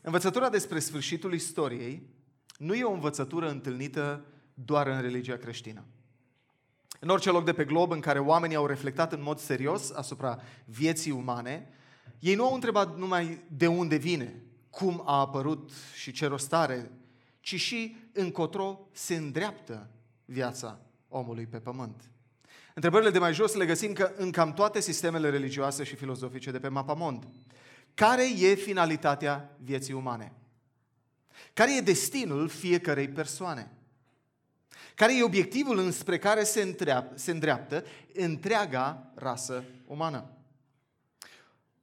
învățătura despre sfârșitul istoriei nu e o învățătură întâlnită doar în religia creștină. În orice loc de pe glob în care oamenii au reflectat în mod serios asupra vieții umane, ei nu au întrebat numai de unde vine, cum a apărut și ce rost are, ci și încotro se îndreaptă viața omului pe pământ. Întrebările de mai jos le găsim că în cam toate sistemele religioase și filozofice de pe mapamond. Care e finalitatea vieții umane? Care e destinul fiecărei persoane? Care e obiectivul înspre care se, întreap, se îndreaptă întreaga rasă umană?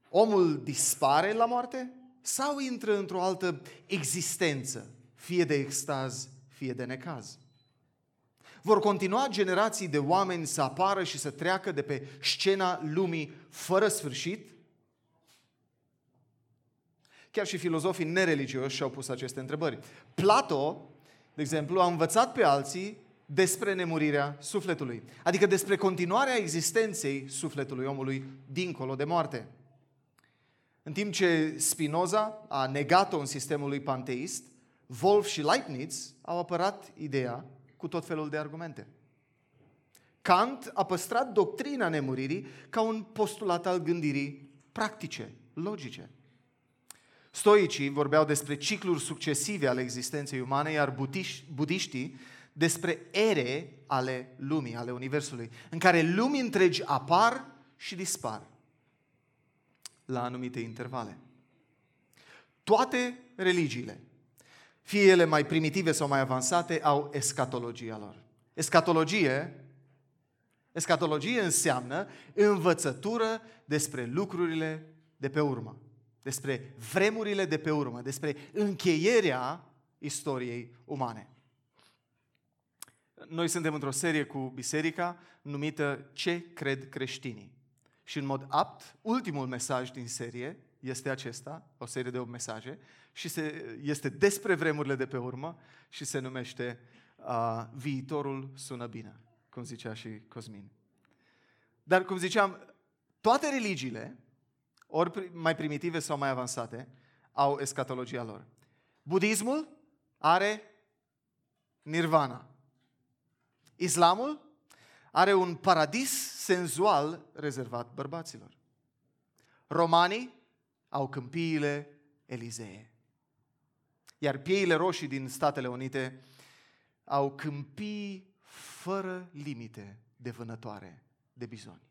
Omul dispare la moarte sau intră într-o altă existență, fie de extaz, fie de necaz? Vor continua generații de oameni să apară și să treacă de pe scena lumii fără sfârșit? Chiar și filozofii nereligioși și-au pus aceste întrebări. Plato, de exemplu, a învățat pe alții despre nemurirea sufletului, adică despre continuarea existenței sufletului omului dincolo de moarte. În timp ce Spinoza a negat-o în sistemul lui panteist, Wolf și Leibniz au apărat ideea cu tot felul de argumente. Kant a păstrat doctrina nemuririi ca un postulat al gândirii practice, logice. Stoicii vorbeau despre cicluri succesive ale existenței umane, iar budiștii despre ere ale lumii, ale Universului, în care lumii întregi apar și dispar la anumite intervale. Toate religiile, fie ele mai primitive sau mai avansate, au escatologia lor. Escatologie, escatologie înseamnă învățătură despre lucrurile de pe urmă, despre vremurile de pe urmă, despre încheierea istoriei umane. Noi suntem într-o serie cu biserica numită Ce cred creștinii? Și în mod apt, ultimul mesaj din serie este acesta, o serie de 8 mesaje, și se, este despre vremurile de pe urmă și se numește uh, Viitorul sună bine, cum zicea și Cosmin. Dar, cum ziceam, toate religiile, ori mai primitive sau mai avansate, au escatologia lor. Budismul are nirvana. Islamul are un paradis senzual rezervat bărbaților. Romanii au câmpiile Elizee. Iar pieile roșii din Statele Unite au câmpii fără limite de vânătoare de bizoni.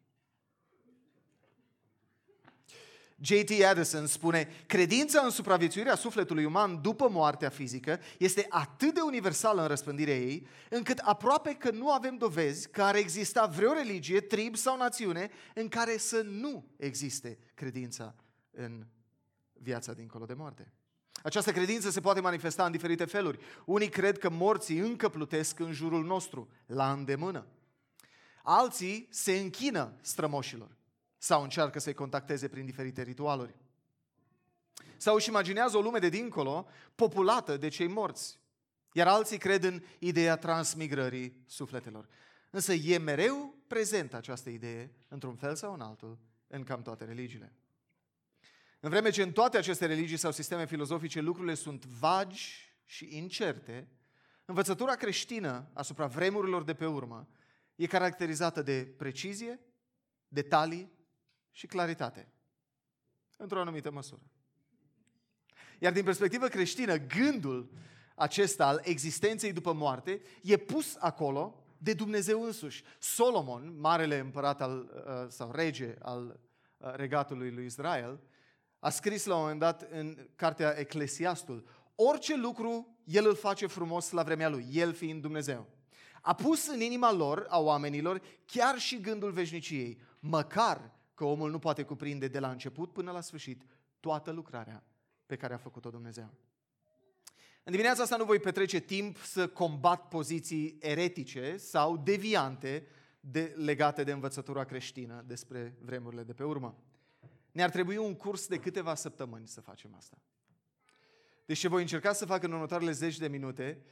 J.T. Addison spune, credința în supraviețuirea sufletului uman după moartea fizică este atât de universală în răspândirea ei, încât aproape că nu avem dovezi că ar exista vreo religie, trib sau națiune în care să nu existe credința în viața dincolo de moarte. Această credință se poate manifesta în diferite feluri. Unii cred că morții încă plutesc în jurul nostru, la îndemână. Alții se închină strămoșilor sau încearcă să-i contacteze prin diferite ritualuri. Sau își imaginează o lume de dincolo populată de cei morți. Iar alții cred în ideea transmigrării sufletelor. Însă e mereu prezentă această idee, într-un fel sau în altul, în cam toate religiile. În vreme ce în toate aceste religii sau sisteme filozofice lucrurile sunt vagi și incerte, învățătura creștină asupra vremurilor de pe urmă e caracterizată de precizie, detalii și claritate. Într-o anumită măsură. Iar din perspectivă creștină, gândul acesta al existenței după moarte e pus acolo de Dumnezeu însuși. Solomon, marele împărat al, uh, sau rege al uh, regatului lui Israel, a scris la un moment dat în cartea Eclesiastul, orice lucru el îl face frumos la vremea lui, el fiind Dumnezeu. A pus în inima lor, a oamenilor, chiar și gândul veșniciei, măcar că omul nu poate cuprinde de la început până la sfârșit toată lucrarea pe care a făcut-o Dumnezeu. În dimineața asta nu voi petrece timp să combat poziții eretice sau deviante de, legate de învățătura creștină despre vremurile de pe urmă. Ne-ar trebui un curs de câteva săptămâni să facem asta. Deci ce voi încerca să fac în următoarele zeci de minute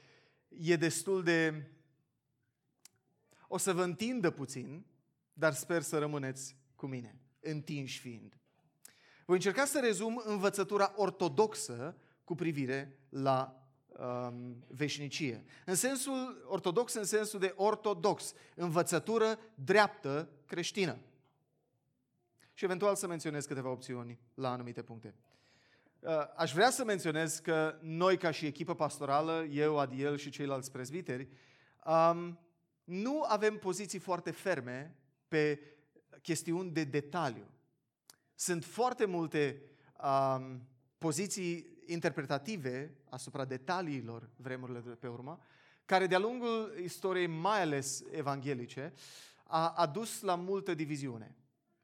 e destul de... O să vă întindă puțin, dar sper să rămâneți cu mine, întinși fiind. Voi încerca să rezum învățătura ortodoxă cu cu privire la um, veșnicie. În sensul ortodox, în sensul de ortodox, învățătură dreaptă creștină. Și eventual să menționez câteva opțiuni la anumite puncte. Uh, aș vrea să menționez că noi, ca și echipă pastorală, eu, Adiel și ceilalți prezbiteri, um, nu avem poziții foarte ferme pe chestiuni de detaliu. Sunt foarte multe um, poziții interpretative asupra detaliilor vremurile de pe urmă, care de-a lungul istoriei, mai ales evanghelice, a adus la multă diviziune.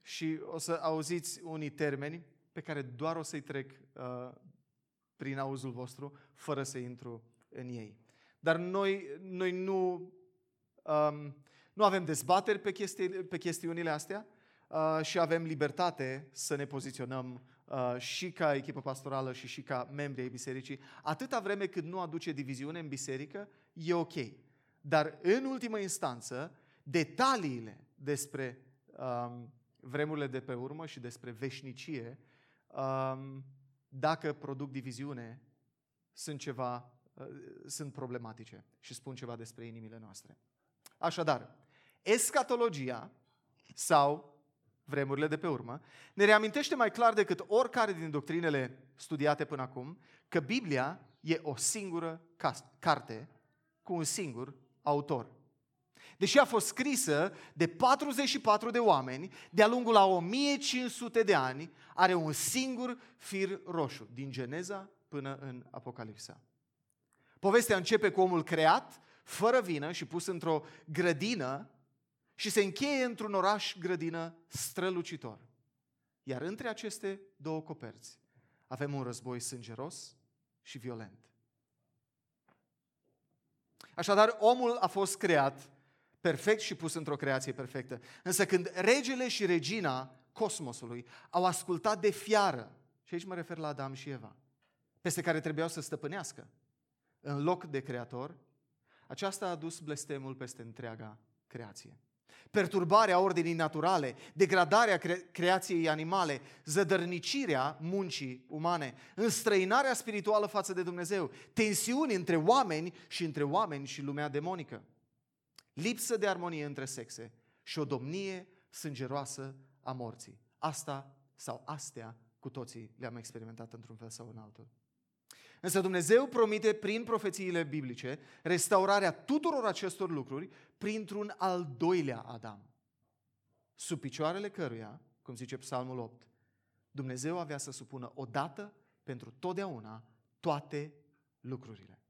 Și o să auziți unii termeni pe care doar o să-i trec uh, prin auzul vostru, fără să intru în ei. Dar noi, noi nu, um, nu avem dezbateri pe, chestii, pe chestiunile astea uh, și avem libertate să ne poziționăm uh, și ca echipă pastorală și și ca membri ai bisericii. Atâta vreme cât nu aduce diviziune în biserică, e ok. Dar în ultimă instanță, detaliile despre um, vremurile de pe urmă și despre veșnicie um, dacă produc diviziune, sunt ceva, uh, sunt problematice și spun ceva despre inimile noastre. Așadar, escatologia sau vremurile de pe urmă, ne reamintește mai clar decât oricare din doctrinele studiate până acum că Biblia e o singură carte cu un singur autor deși a fost scrisă de 44 de oameni, de-a lungul a 1500 de ani, are un singur fir roșu, din Geneza până în Apocalipsa. Povestea începe cu omul creat, fără vină și pus într-o grădină și se încheie într-un oraș grădină strălucitor. Iar între aceste două coperți avem un război sângeros și violent. Așadar, omul a fost creat perfect și pus într-o creație perfectă. Însă când regele și regina cosmosului au ascultat de fiară, și aici mă refer la Adam și Eva, peste care trebuiau să stăpânească, în loc de creator, aceasta a adus blestemul peste întreaga creație. Perturbarea ordinii naturale, degradarea cre- creației animale, zădărnicirea muncii umane, înstrăinarea spirituală față de Dumnezeu, tensiuni între oameni și între oameni și lumea demonică lipsă de armonie între sexe și o domnie sângeroasă a morții. Asta sau astea cu toții le-am experimentat într-un fel sau în altul. Însă Dumnezeu promite prin profețiile biblice restaurarea tuturor acestor lucruri printr-un al doilea Adam, sub picioarele căruia, cum zice Psalmul 8, Dumnezeu avea să supună odată pentru totdeauna toate lucrurile.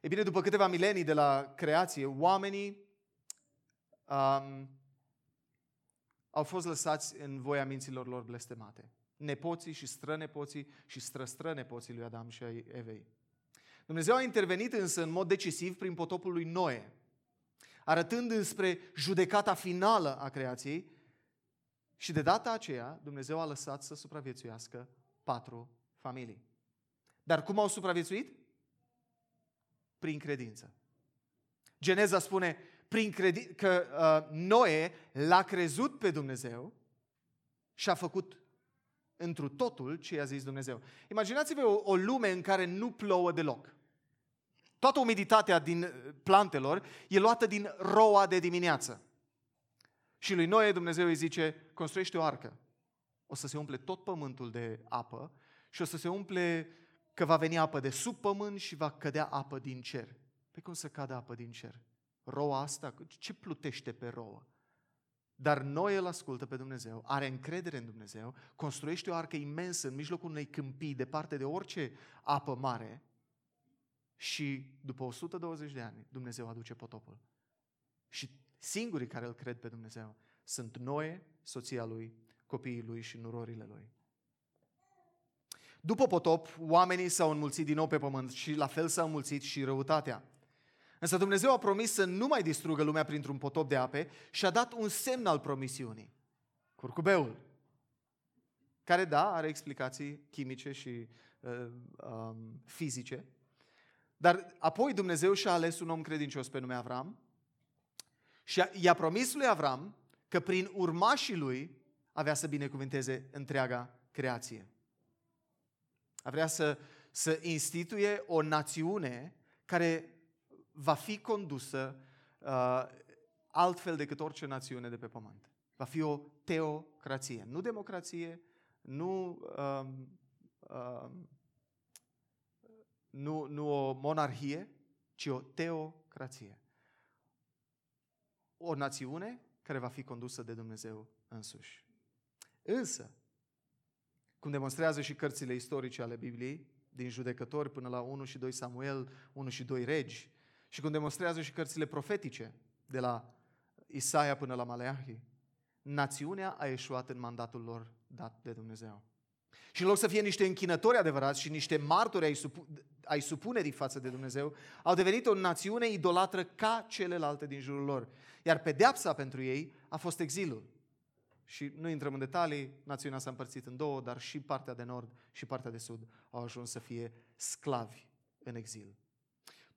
E bine, după câteva milenii de la creație, oamenii um, au fost lăsați în voia minților lor blestemate. Nepoții și strănepoții și străstrănepoții lui Adam și ai Evei. Dumnezeu a intervenit însă în mod decisiv prin potopul lui Noe, arătând înspre judecata finală a creației și de data aceea Dumnezeu a lăsat să supraviețuiască patru familii. Dar cum au supraviețuit? prin credință. Geneza spune prin credi- că uh, Noe l-a crezut pe Dumnezeu și a făcut întru totul ce i-a zis Dumnezeu. Imaginați-vă o, o lume în care nu plouă deloc. Toată umiditatea din uh, plantelor e luată din roa de dimineață. Și lui Noe Dumnezeu îi zice, construiește o arcă. O să se umple tot pământul de apă și o să se umple că va veni apă de sub pământ și va cădea apă din cer. Pe cum să cadă apă din cer? Roa asta, ce plutește pe rouă? Dar noi îl ascultă pe Dumnezeu, are încredere în Dumnezeu, construiește o arcă imensă în mijlocul unei câmpii, departe de orice apă mare și după 120 de ani Dumnezeu aduce potopul. Și singurii care îl cred pe Dumnezeu sunt Noe, soția lui, copiii lui și nurorile lui. După potop, oamenii s-au înmulțit din nou pe pământ și la fel s-a înmulțit și răutatea. Însă Dumnezeu a promis să nu mai distrugă lumea printr-un potop de ape și a dat un semn al promisiunii. Curcubeul. Care, da, are explicații chimice și uh, um, fizice. Dar apoi Dumnezeu și-a ales un om credincios pe nume Avram și i-a promis lui Avram că prin urmașii lui avea să binecuvânteze întreaga creație. A vrea să, să instituie o națiune care va fi condusă uh, altfel decât orice națiune de pe pământ. Va fi o teocrație, nu democrație, nu, uh, uh, nu, nu o monarhie, ci o teocrație. O națiune care va fi condusă de Dumnezeu însuși. Însă, cum demonstrează și cărțile istorice ale Bibliei, din judecători până la 1 și 2 Samuel, 1 și 2 regi, și cum demonstrează și cărțile profetice, de la Isaia până la Maleahi, națiunea a eșuat în mandatul lor dat de Dumnezeu. Și în loc să fie niște închinători adevărați și niște martori ai, supu- ai supunerii față de Dumnezeu, au devenit o națiune idolatră ca celelalte din jurul lor. Iar pedeapsa pentru ei a fost exilul. Și nu intrăm în detalii, națiunea s-a împărțit în două, dar și partea de nord și partea de sud au ajuns să fie sclavi în exil.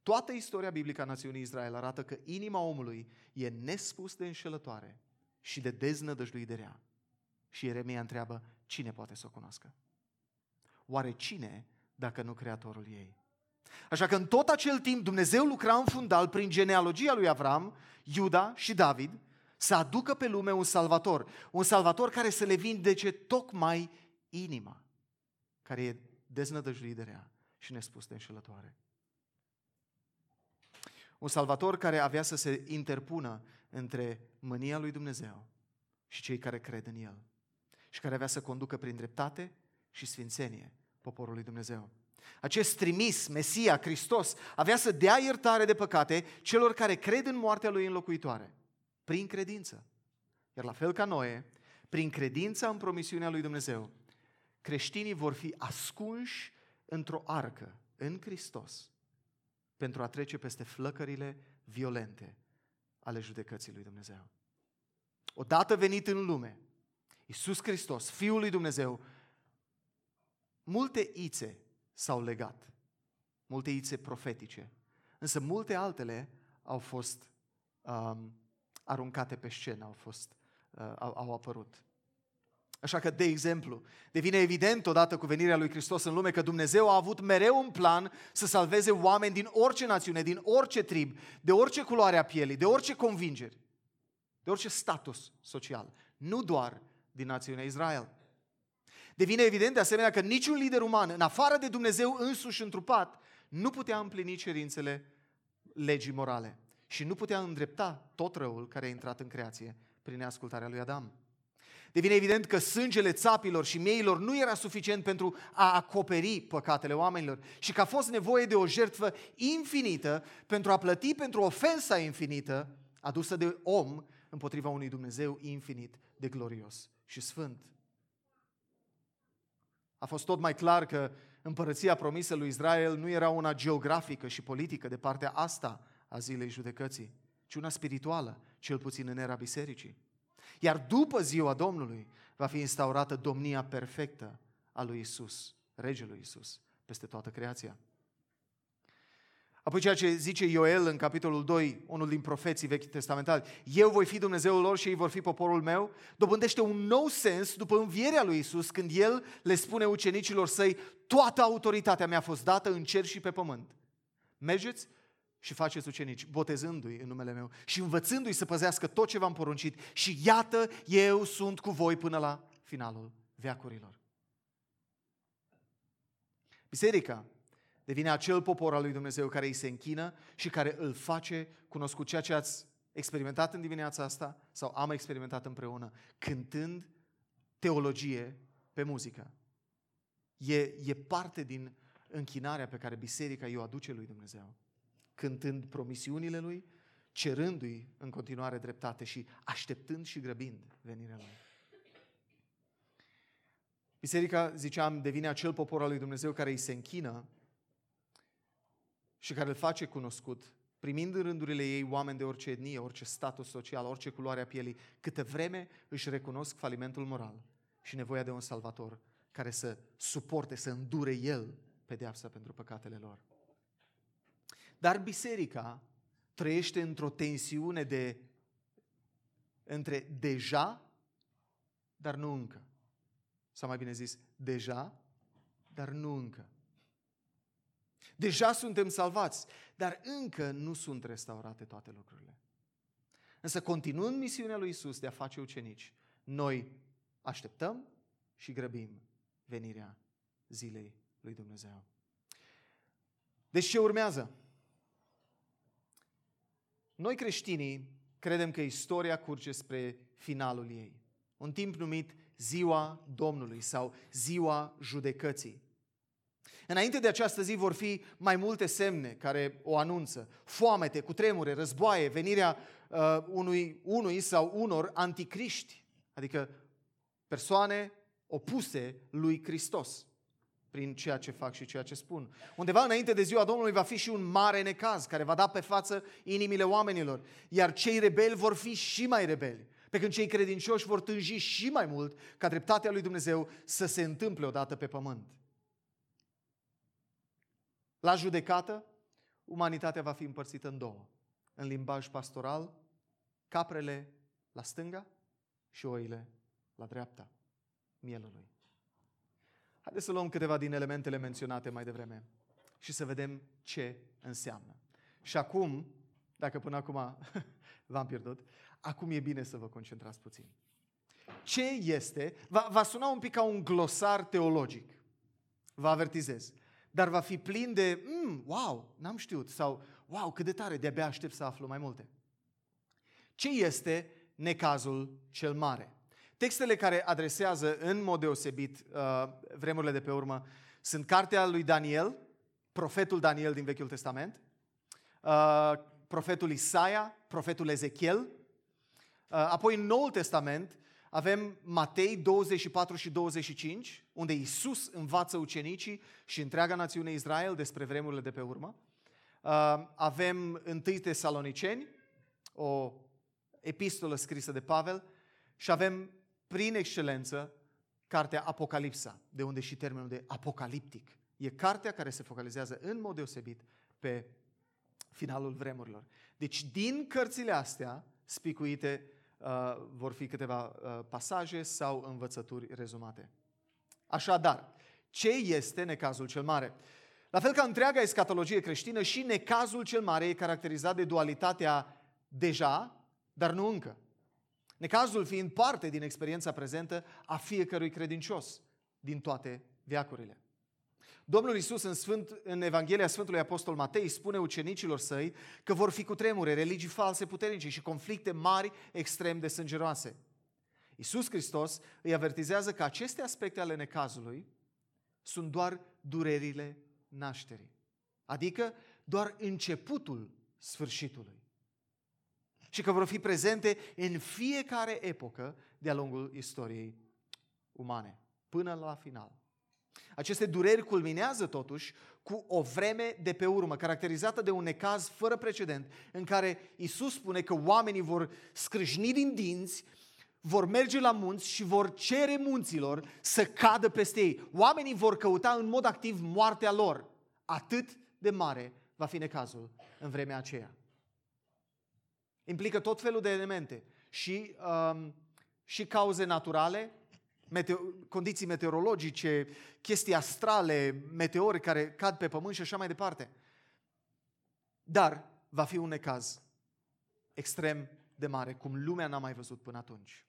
Toată istoria biblică a națiunii Israel arată că inima omului e nespus de înșelătoare și de deznădăjduit de rea. Și Ieremia întreabă, cine poate să o cunoască? Oare cine dacă nu Creatorul ei? Așa că în tot acel timp Dumnezeu lucra în fundal prin genealogia lui Avram, Iuda și David să aducă pe lume un salvator. Un salvator care să le vindece tocmai inima, care e deznădăjduit de rea și nespus de înșelătoare. Un salvator care avea să se interpună între mânia lui Dumnezeu și cei care cred în El. Și care avea să conducă prin dreptate și sfințenie poporul lui Dumnezeu. Acest trimis, Mesia, Hristos, avea să dea iertare de păcate celor care cred în moartea lui înlocuitoare, prin credință. Iar la fel ca noi, prin credința în promisiunea lui Dumnezeu, creștinii vor fi ascunși într-o arcă în Hristos pentru a trece peste flăcările violente ale judecății lui Dumnezeu. Odată venit în lume, Iisus Hristos, Fiul lui Dumnezeu, multe ițe s-au legat, multe ițe profetice, însă multe altele au fost um, aruncate pe scenă, au, fost, uh, au, au apărut. Așa că, de exemplu, devine evident odată cu venirea lui Hristos în lume că Dumnezeu a avut mereu un plan să salveze oameni din orice națiune, din orice trib, de orice culoare a pielii, de orice convingeri, de orice status social, nu doar din națiunea Israel. Devine evident de asemenea că niciun lider uman, în afară de Dumnezeu însuși întrupat, nu putea împlini cerințele legii morale și nu putea îndrepta tot răul care a intrat în creație prin neascultarea lui Adam. Devine evident că sângele țapilor și mieilor nu era suficient pentru a acoperi păcatele oamenilor și că a fost nevoie de o jertfă infinită pentru a plăti pentru ofensa infinită adusă de om împotriva unui Dumnezeu infinit de glorios și sfânt. A fost tot mai clar că împărăția promisă lui Israel nu era una geografică și politică de partea asta a zilei judecății, ci una spirituală, cel puțin în era bisericii. Iar după ziua Domnului va fi instaurată domnia perfectă a lui Isus, regelui Isus, peste toată creația. Apoi ceea ce zice Ioel în capitolul 2, unul din profeții vechi testamentali, eu voi fi Dumnezeul lor și ei vor fi poporul meu, dobândește un nou sens după învierea lui Isus, când el le spune ucenicilor săi, toată autoritatea mi-a fost dată în cer și pe pământ. Mergeți și faceți ucenici, botezându-i în numele meu și învățându-i să păzească tot ce v-am poruncit și iată, eu sunt cu voi până la finalul veacurilor. Biserica devine acel popor al lui Dumnezeu care îi se închină și care îl face cunoscut ceea ce ați experimentat în dimineața asta sau am experimentat împreună, cântând teologie pe muzică. E, e parte din închinarea pe care biserica i-o aduce lui Dumnezeu cântând promisiunile Lui, cerându-i în continuare dreptate și așteptând și grăbind venirea Lui. Biserica, ziceam, devine acel popor al lui Dumnezeu care îi se închină și care îl face cunoscut, primind în rândurile ei oameni de orice etnie, orice status social, orice culoare a pielii, câtă vreme își recunosc falimentul moral și nevoia de un salvator care să suporte, să îndure el pedeapsa pentru păcatele lor. Dar biserica trăiește într-o tensiune de între deja, dar nu încă. Sau mai bine zis, deja, dar nu încă. Deja suntem salvați, dar încă nu sunt restaurate toate lucrurile. Însă continuând misiunea lui Isus de a face ucenici, noi așteptăm și grăbim venirea zilei lui Dumnezeu. Deci ce urmează? Noi creștinii credem că istoria curge spre finalul ei. Un timp numit ziua Domnului sau ziua judecății. Înainte de această zi vor fi mai multe semne care o anunță. Foamete, cutremure, războaie, venirea uh, unui, unui sau unor anticriști, adică persoane opuse lui Hristos prin ceea ce fac și ceea ce spun. Undeva înainte de ziua Domnului va fi și un mare necaz care va da pe față inimile oamenilor, iar cei rebeli vor fi și mai rebeli. Pe când cei credincioși vor tânji și mai mult ca dreptatea lui Dumnezeu să se întâmple odată pe pământ. La judecată, umanitatea va fi împărțită în două. În limbaj pastoral, caprele la stânga și oile la dreapta mielului. Haideți să luăm câteva din elementele menționate mai devreme și să vedem ce înseamnă. Și acum, dacă până acum v-am pierdut, acum e bine să vă concentrați puțin. Ce este? Va, va suna un pic ca un glosar teologic. Vă avertizez. Dar va fi plin de, mm, wow, n-am știut, sau wow, cât de tare, de-abia aștept să aflu mai multe. Ce este necazul cel mare? Textele care adresează în mod deosebit uh, vremurile de pe urmă sunt cartea lui Daniel, profetul Daniel din Vechiul Testament, uh, profetul Isaia, profetul Ezechiel, uh, apoi în Noul Testament avem Matei 24 și 25, unde Isus învață ucenicii și întreaga națiune Israel despre vremurile de pe urmă. Avem 1 Tesaloniceni, o epistolă scrisă de Pavel, și avem prin excelență, cartea Apocalipsa, de unde și termenul de apocaliptic. E cartea care se focalizează în mod deosebit pe finalul vremurilor. Deci din cărțile astea spicuite uh, vor fi câteva uh, pasaje sau învățături rezumate. Așadar, ce este necazul cel mare? La fel ca întreaga escatologie creștină, și necazul cel mare e caracterizat de dualitatea deja, dar nu încă. Necazul fiind parte din experiența prezentă a fiecărui credincios din toate veacurile. Domnul Isus în, Sfânt, în Evanghelia Sfântului Apostol Matei spune ucenicilor săi că vor fi cu tremure, religii false puternice și conflicte mari extrem de sângeroase. Isus Hristos îi avertizează că aceste aspecte ale necazului sunt doar durerile nașterii, adică doar începutul sfârșitului și că vor fi prezente în fiecare epocă de-a lungul istoriei umane, până la final. Aceste dureri culminează totuși cu o vreme de pe urmă, caracterizată de un necaz fără precedent, în care Isus spune că oamenii vor scrâșni din dinți, vor merge la munți și vor cere munților să cadă peste ei. Oamenii vor căuta în mod activ moartea lor. Atât de mare va fi necazul în vremea aceea. Implică tot felul de elemente și, um, și cauze naturale, meteo- condiții meteorologice, chestii astrale, meteori care cad pe pământ și așa mai departe. Dar va fi un necaz extrem de mare, cum lumea n-a mai văzut până atunci.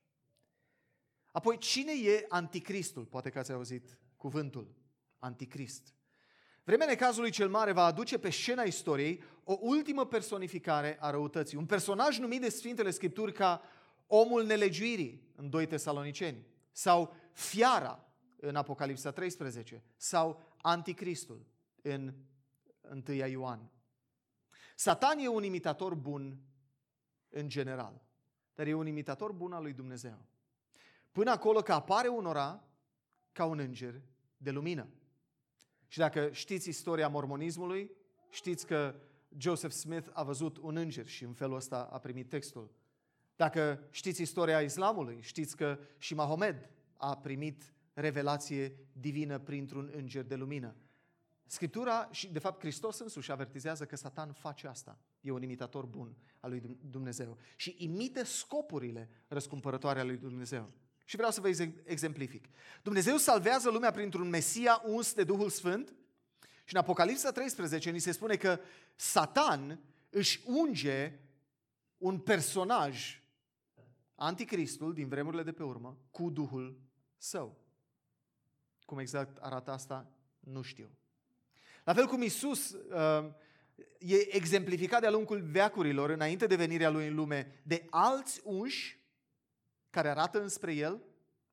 Apoi, cine e anticristul? Poate că ați auzit cuvântul anticrist. Vremea necazului cel mare va aduce pe scena istoriei o ultimă personificare a răutății. Un personaj numit de Sfintele Scripturi ca omul nelegiuirii în 2 Tesaloniceni sau fiara în Apocalipsa 13 sau anticristul în 1 Ioan. Satan e un imitator bun în general, dar e un imitator bun al lui Dumnezeu. Până acolo că apare unora ca un înger de lumină. Și dacă știți istoria mormonismului, știți că Joseph Smith a văzut un înger și în felul ăsta a primit textul. Dacă știți istoria islamului, știți că și Mahomed a primit revelație divină printr-un înger de lumină. Scriptura și, de fapt, Hristos însuși avertizează că Satan face asta. E un imitator bun al lui Dumnezeu și imită scopurile răscumpărătoare ale lui Dumnezeu. Și vreau să vă exemplific. Dumnezeu salvează lumea printr-un Mesia uns de Duhul Sfânt și în Apocalipsa 13 ni se spune că Satan își unge un personaj, anticristul din vremurile de pe urmă, cu Duhul său. Cum exact arată asta, nu știu. La fel cum Isus uh, e exemplificat de-a lungul veacurilor, înainte de venirea lui în lume, de alți unși care arată înspre el,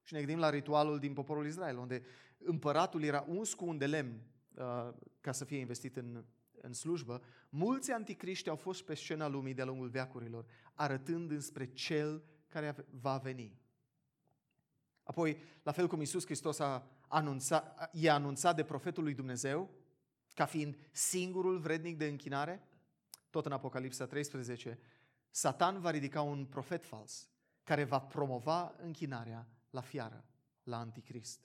și ne gândim la ritualul din poporul Israel, unde împăratul era uns cu un de lemn uh, ca să fie investit în, în slujbă, mulți anticriști au fost pe scena lumii de-a lungul veacurilor, arătând înspre cel care va veni. Apoi, la fel cum Isus Hristos a anunțat, e anunțat de profetul lui Dumnezeu, ca fiind singurul vrednic de închinare, tot în Apocalipsa 13, Satan va ridica un profet fals care va promova închinarea la fiară, la anticrist.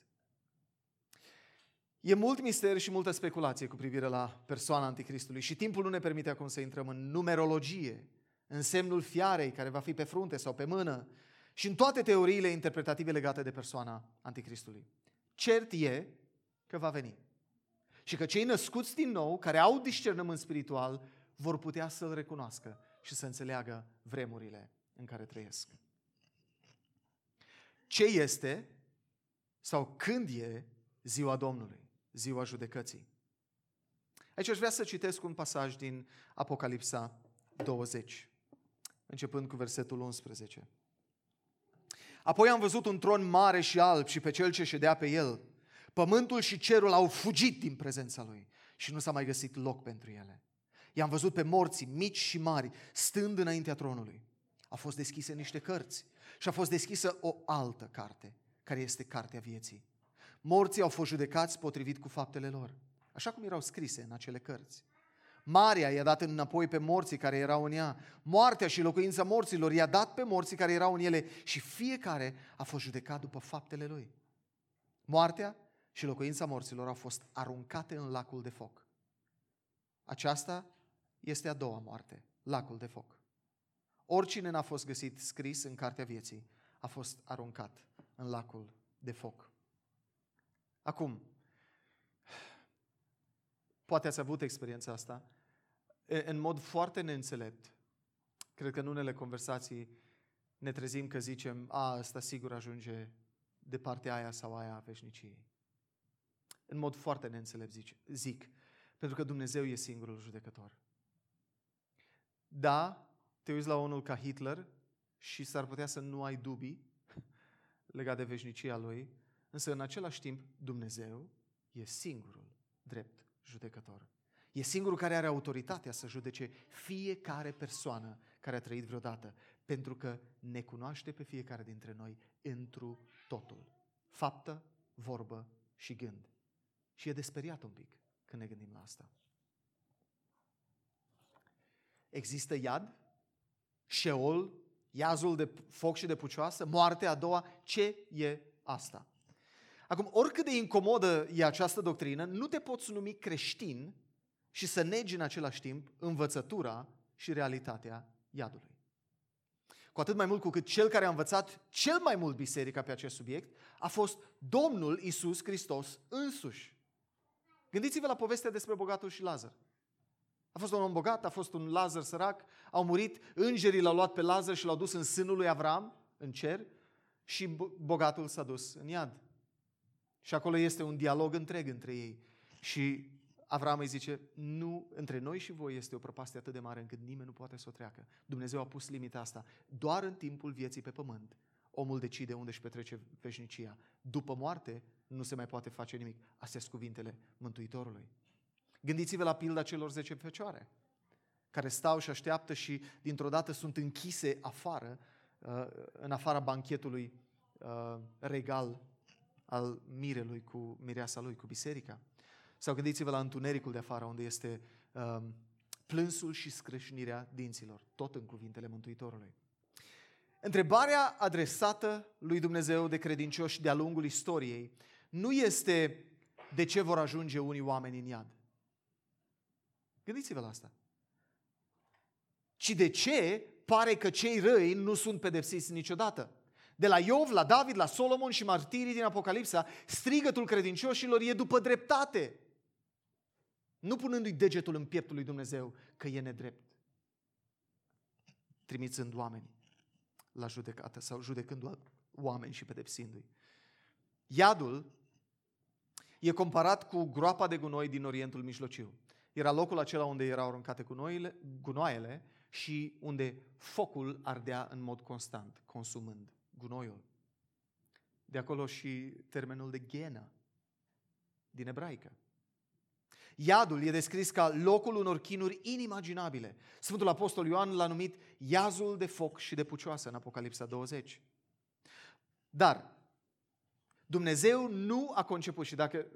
E mult mister și multă speculație cu privire la persoana anticristului și timpul nu ne permite acum să intrăm în numerologie, în semnul fiarei care va fi pe frunte sau pe mână și în toate teoriile interpretative legate de persoana anticristului. Cert e că va veni. Și că cei născuți din nou, care au discernământ spiritual, vor putea să-L recunoască și să înțeleagă vremurile în care trăiesc. Ce este sau când e ziua Domnului, ziua judecății? Aici aș vrea să citesc un pasaj din Apocalipsa 20, începând cu versetul 11. Apoi am văzut un tron mare și alb și pe cel ce ședea pe el. Pământul și cerul au fugit din prezența lui și nu s-a mai găsit loc pentru ele. I-am văzut pe morții, mici și mari, stând înaintea tronului. Au fost deschise niște cărți și a fost deschisă o altă carte, care este cartea vieții. Morții au fost judecați potrivit cu faptele lor, așa cum erau scrise în acele cărți. Marea i-a dat înapoi pe morții care erau în ea. Moartea și locuința morților i-a dat pe morții care erau în ele și fiecare a fost judecat după faptele lui. Moartea și locuința morților au fost aruncate în lacul de foc. Aceasta este a doua moarte, lacul de foc. Oricine n-a fost găsit scris în cartea vieții a fost aruncat în lacul de foc. Acum, poate ați avut experiența asta, în mod foarte neînțelept. Cred că în unele conversații ne trezim că zicem, a, ăsta sigur ajunge de partea aia sau aia a veșniciei. În mod foarte neînțelept zic, zic, pentru că Dumnezeu e singurul judecător. Da, te uiți la unul ca Hitler și s-ar putea să nu ai dubii legat de veșnicia lui, însă în același timp Dumnezeu e singurul drept judecător. E singurul care are autoritatea să judece fiecare persoană care a trăit vreodată, pentru că ne cunoaște pe fiecare dintre noi întru totul. Faptă, vorbă și gând. Și e desperiat un pic când ne gândim la asta. Există iad, șeol, iazul de foc și de pucioasă, moartea a doua. Ce e asta? Acum, oricât de incomodă e această doctrină, nu te poți numi creștin și să negi în același timp învățătura și realitatea iadului. Cu atât mai mult cu cât cel care a învățat cel mai mult biserica pe acest subiect a fost Domnul Isus Hristos însuși. Gândiți-vă la povestea despre bogatul și Lazar. A fost un om bogat, a fost un Lazar sărac, au murit, îngerii l-au luat pe Lazar și l-au dus în sânul lui Avram, în cer, și bogatul s-a dus în iad. Și acolo este un dialog întreg între ei. Și Avram îi zice, nu, între noi și voi este o prăpastie atât de mare încât nimeni nu poate să o treacă. Dumnezeu a pus limita asta. Doar în timpul vieții pe pământ, omul decide unde își petrece veșnicia. După moarte, nu se mai poate face nimic. Astea sunt cuvintele Mântuitorului. Gândiți-vă la pilda celor 10 fecioare, care stau și așteaptă și dintr-o dată sunt închise afară, uh, în afara banchetului uh, regal al mirelui cu mireasa lui, cu biserica. Sau gândiți-vă la întunericul de afară, unde este um, plânsul și scrâșnirea dinților, tot în cuvintele Mântuitorului. Întrebarea adresată lui Dumnezeu de credincioși de-a lungul istoriei nu este de ce vor ajunge unii oameni în iad. Gândiți-vă la asta. Ci de ce pare că cei răi nu sunt pedepsiți niciodată? De la Iov, la David, la Solomon și martirii din Apocalipsa, strigătul credincioșilor e după dreptate. Nu punându-i degetul în pieptul lui Dumnezeu că e nedrept. Trimițând oameni la judecată sau judecând oameni și pedepsindu-i. Iadul e comparat cu groapa de gunoi din Orientul Mijlociu. Era locul acela unde erau aruncate gunoile, gunoaiele și unde focul ardea în mod constant, consumând gunoiul. De acolo și termenul de ghenă din ebraică. Iadul e descris ca locul unor chinuri inimaginabile. Sfântul Apostol Ioan l-a numit iazul de foc și de pucioasă în Apocalipsa 20. Dar Dumnezeu nu a conceput, și dacă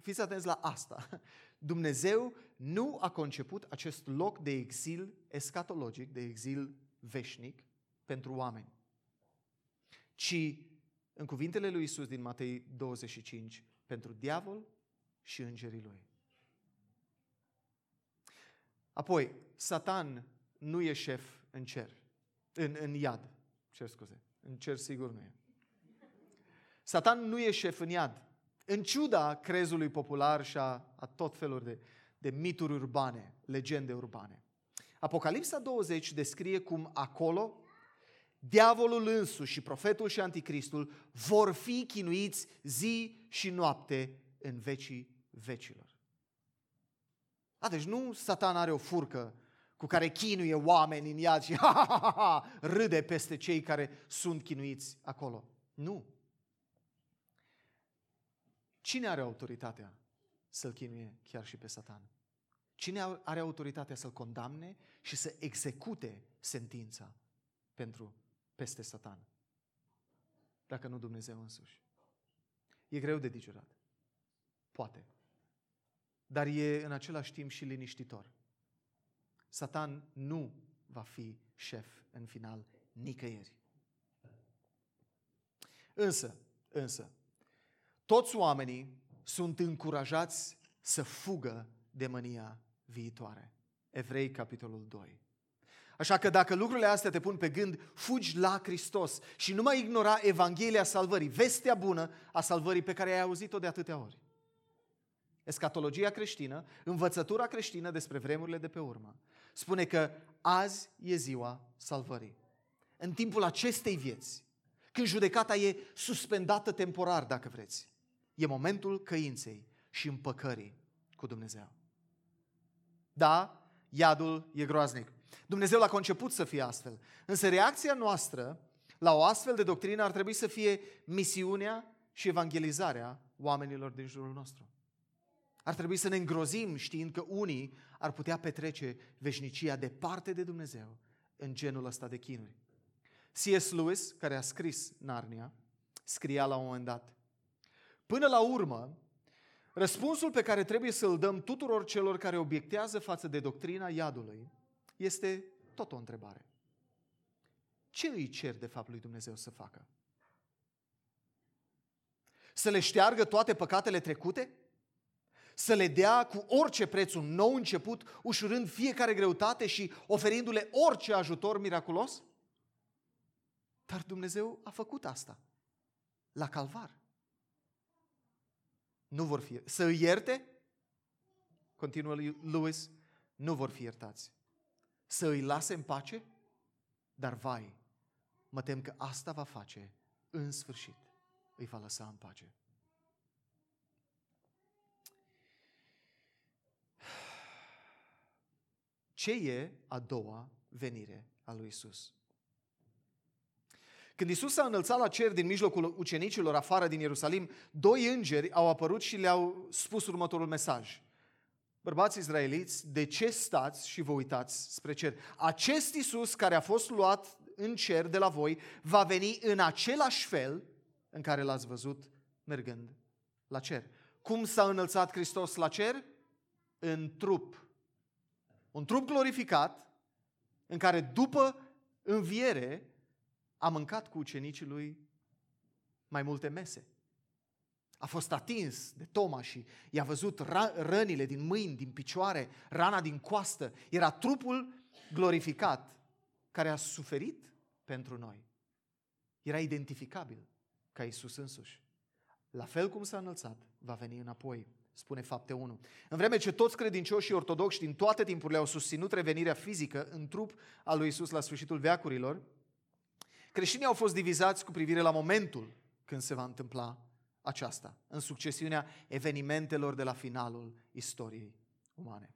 fiți atenți la asta, Dumnezeu nu a conceput acest loc de exil escatologic, de exil veșnic pentru oameni, ci în cuvintele lui Isus din Matei 25, pentru diavol și îngerii lui. Apoi, Satan nu e șef în cer, în, în iad, cer scuze, în cer sigur nu e. Satan nu e șef în iad. În ciuda crezului popular și a, a tot felul de, de mituri urbane, legende urbane. Apocalipsa 20 descrie cum acolo diavolul însuși și profetul și anticristul vor fi chinuiți zi și noapte în vecii vecilor. A, deci nu satan are o furcă cu care chinuie oameni în iad și ha, ha, ha, ha, râde peste cei care sunt chinuiți acolo. Nu. Cine are autoritatea să-l chinuie chiar și pe Satan? Cine are autoritatea să-l condamne și să execute sentința pentru peste Satan? Dacă nu Dumnezeu însuși. E greu de digerat. Poate. Dar e în același timp și liniștitor. Satan nu va fi șef în final nicăieri. Însă, însă, toți oamenii sunt încurajați să fugă de mânia viitoare. Evrei, capitolul 2. Așa că dacă lucrurile astea te pun pe gând, fugi la Hristos și nu mai ignora Evanghelia salvării, vestea bună a salvării pe care ai auzit-o de atâtea ori. Escatologia creștină, învățătura creștină despre vremurile de pe urmă, spune că azi e ziua salvării. În timpul acestei vieți, când judecata e suspendată temporar, dacă vreți, e momentul căinței și împăcării cu Dumnezeu. Da, iadul e groaznic. Dumnezeu l-a conceput să fie astfel. Însă reacția noastră la o astfel de doctrină ar trebui să fie misiunea și evangelizarea oamenilor din jurul nostru. Ar trebui să ne îngrozim știind că unii ar putea petrece veșnicia departe de Dumnezeu în genul ăsta de chinuri. C.S. Lewis, care a scris Narnia, scria la un moment dat, Până la urmă, răspunsul pe care trebuie să-l dăm tuturor celor care obiectează față de doctrina iadului este tot o întrebare. Ce îi cer de fapt lui Dumnezeu să facă? Să le șteargă toate păcatele trecute? Să le dea cu orice preț un nou început, ușurând fiecare greutate și oferindu-le orice ajutor miraculos? Dar Dumnezeu a făcut asta la calvar nu vor fi. Să îi ierte, continuă Lewis, nu vor fi iertați. Să îi lase în pace, dar vai, mă tem că asta va face în sfârșit. Îi va lăsa în pace. Ce e a doua venire a lui Isus? Când Isus s-a înălțat la cer din mijlocul ucenicilor afară din Ierusalim, doi îngeri au apărut și le-au spus următorul mesaj. Bărbați izraeliți, de ce stați și vă uitați spre cer? Acest Isus care a fost luat în cer de la voi va veni în același fel în care l-ați văzut mergând la cer. Cum s-a înălțat Hristos la cer? În trup. Un trup glorificat în care după înviere a mâncat cu ucenicii lui mai multe mese. A fost atins de Toma și i-a văzut rănile din mâini, din picioare, rana din coastă. Era trupul glorificat care a suferit pentru noi. Era identificabil ca Isus însuși. La fel cum s-a înălțat, va veni înapoi, spune fapte 1. În vreme ce toți credincioșii ortodoxi din toate timpurile au susținut revenirea fizică în trup al lui Isus la sfârșitul veacurilor, creștinii au fost divizați cu privire la momentul când se va întâmpla aceasta, în succesiunea evenimentelor de la finalul istoriei umane.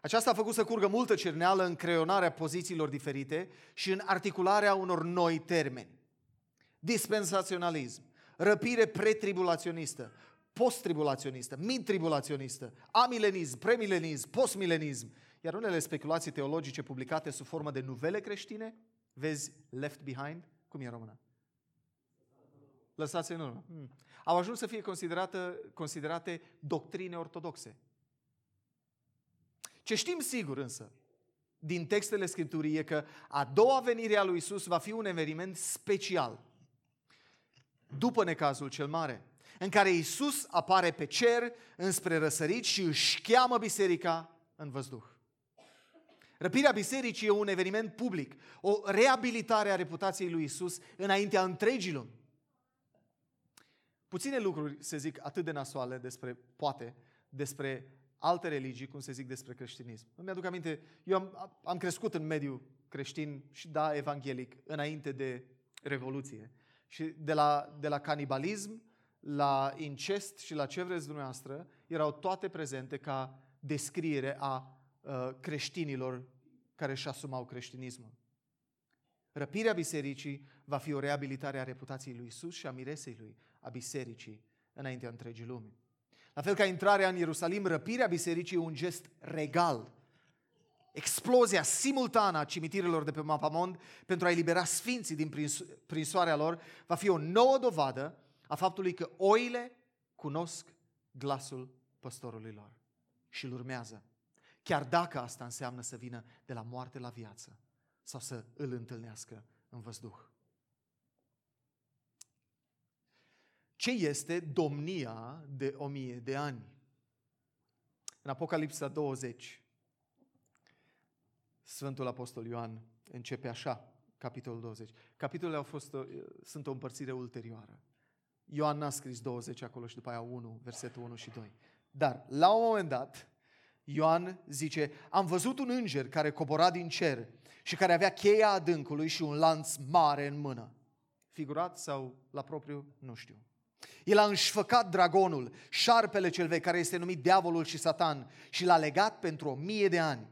Aceasta a făcut să curgă multă cerneală în creionarea pozițiilor diferite și în articularea unor noi termeni. Dispensaționalism, răpire pretribulaționistă, post-tribulaționistă, mid-tribulaționistă, amilenism, premilenism, postmilenism, iar unele speculații teologice publicate sub formă de nuvele creștine, vezi Left Behind, cum e în română? Lăsați în urmă. Hmm. Au ajuns să fie considerate, considerate doctrine ortodoxe. Ce știm sigur însă din textele Scripturii e că a doua venire a lui Isus va fi un eveniment special după necazul cel mare, în care Isus apare pe cer înspre răsărit și își cheamă biserica în văzduh. Răpirea bisericii e un eveniment public, o reabilitare a reputației lui Isus înaintea întregii lumi. Puține lucruri se zic atât de nasoale despre, poate, despre alte religii, cum se zic despre creștinism. Îmi aduc aminte, eu am, am crescut în mediul creștin și da, evanghelic, înainte de Revoluție. Și de la, de la canibalism, la incest și la ce vreți dumneavoastră, erau toate prezente ca descriere a uh, creștinilor care își asumau creștinismul. Răpirea bisericii va fi o reabilitare a reputației lui Isus și a miresei lui, a bisericii, înaintea întregii lumi. La fel ca intrarea în Ierusalim, răpirea bisericii e un gest regal. Explozia simultană a cimitirilor de pe Mapamond pentru a elibera sfinții din prinsoarea lor va fi o nouă dovadă a faptului că oile cunosc glasul păstorului lor și îl urmează. Chiar dacă asta înseamnă să vină de la moarte la viață sau să îl întâlnească în văzduh. Ce este domnia de o mie de ani? În Apocalipsa 20, Sfântul Apostol Ioan începe așa, capitolul 20. Capitolele au fost, sunt o împărțire ulterioară. Ioan n-a scris 20 acolo și după aia 1, versetul 1 și 2. Dar, la un moment dat, Ioan zice, am văzut un înger care cobora din cer și care avea cheia adâncului și un lanț mare în mână. Figurat sau la propriu, nu știu. El a înșfăcat dragonul, șarpele cel vechi, care este numit diavolul și satan, și l-a legat pentru o mie de ani.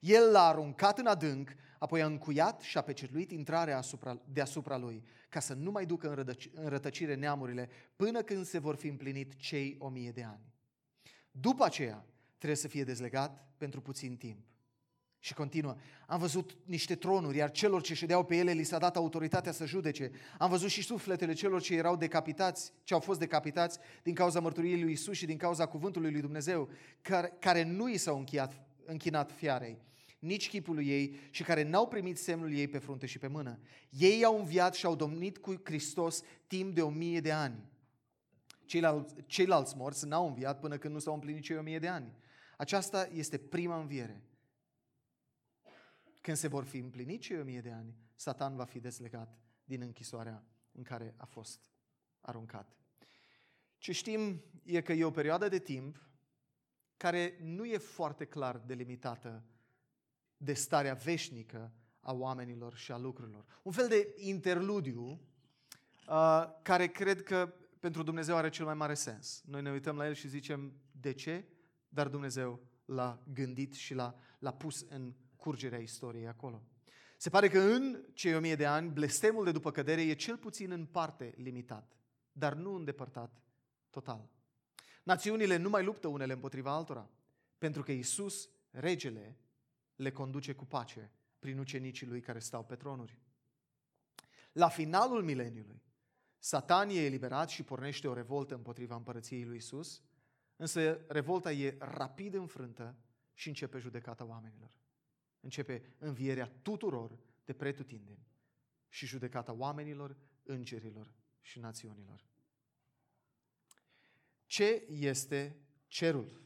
El l-a aruncat în adânc, apoi a încuiat și a pecetuit intrarea asupra, deasupra lui, ca să nu mai ducă în, rădăci, în rătăcire neamurile, până când se vor fi împlinit cei o mie de ani. După aceea, trebuie să fie dezlegat pentru puțin timp. Și continuă, am văzut niște tronuri, iar celor ce ședeau pe ele li s-a dat autoritatea să judece. Am văzut și sufletele celor ce erau decapitați, ce au fost decapitați din cauza mărturiei lui Isus și din cauza cuvântului lui Dumnezeu, care, care nu i s-au închiat, închinat fiarei, nici chipul ei și care n-au primit semnul ei pe frunte și pe mână. Ei au înviat și au domnit cu Hristos timp de o mie de ani. Ceilalți, ceilalți morți n-au înviat până când nu s-au împlinit cei o mie de ani. Aceasta este prima înviere. Când se vor fi împlinit cei o mie de ani, Satan va fi dezlegat din închisoarea în care a fost aruncat. Ce știm e că e o perioadă de timp care nu e foarte clar delimitată de starea veșnică a oamenilor și a lucrurilor. Un fel de interludiu uh, care cred că pentru Dumnezeu are cel mai mare sens. Noi ne uităm la el și zicem de ce, dar Dumnezeu l-a gândit și l-a, l-a pus în curgerea istoriei acolo. Se pare că în cei o mie de ani, blestemul de după cădere e cel puțin în parte limitat, dar nu îndepărtat total. Națiunile nu mai luptă unele împotriva altora, pentru că Isus, regele, le conduce cu pace prin ucenicii lui care stau pe tronuri. La finalul mileniului, Satan e eliberat și pornește o revoltă împotriva împărăției lui Isus, însă revolta e rapid înfrântă și începe judecata oamenilor. Începe învierea tuturor de pretutindeni și judecata oamenilor, îngerilor și națiunilor. Ce este cerul?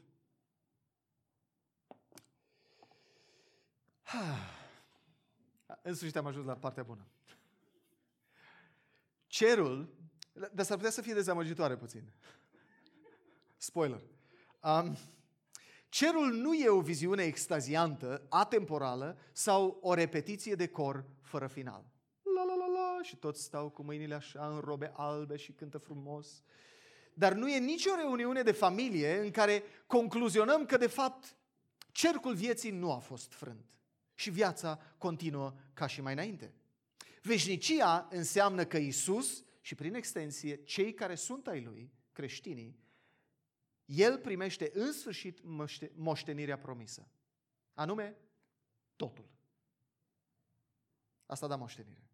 În sfârșit am ajuns la partea bună. cerul, dar s-ar putea să fie dezamăgitoare puțin. Spoiler. Um, cerul nu e o viziune extaziantă, atemporală sau o repetiție de cor fără final. La la la la și toți stau cu mâinile așa în robe albe și cântă frumos. Dar nu e nicio reuniune de familie în care concluzionăm că de fapt cercul vieții nu a fost frânt și viața continuă ca și mai înainte. Veșnicia înseamnă că Isus și prin extensie cei care sunt ai Lui, creștinii, El primește în sfârșit moștenirea promisă. Anume, totul. Asta da moștenire.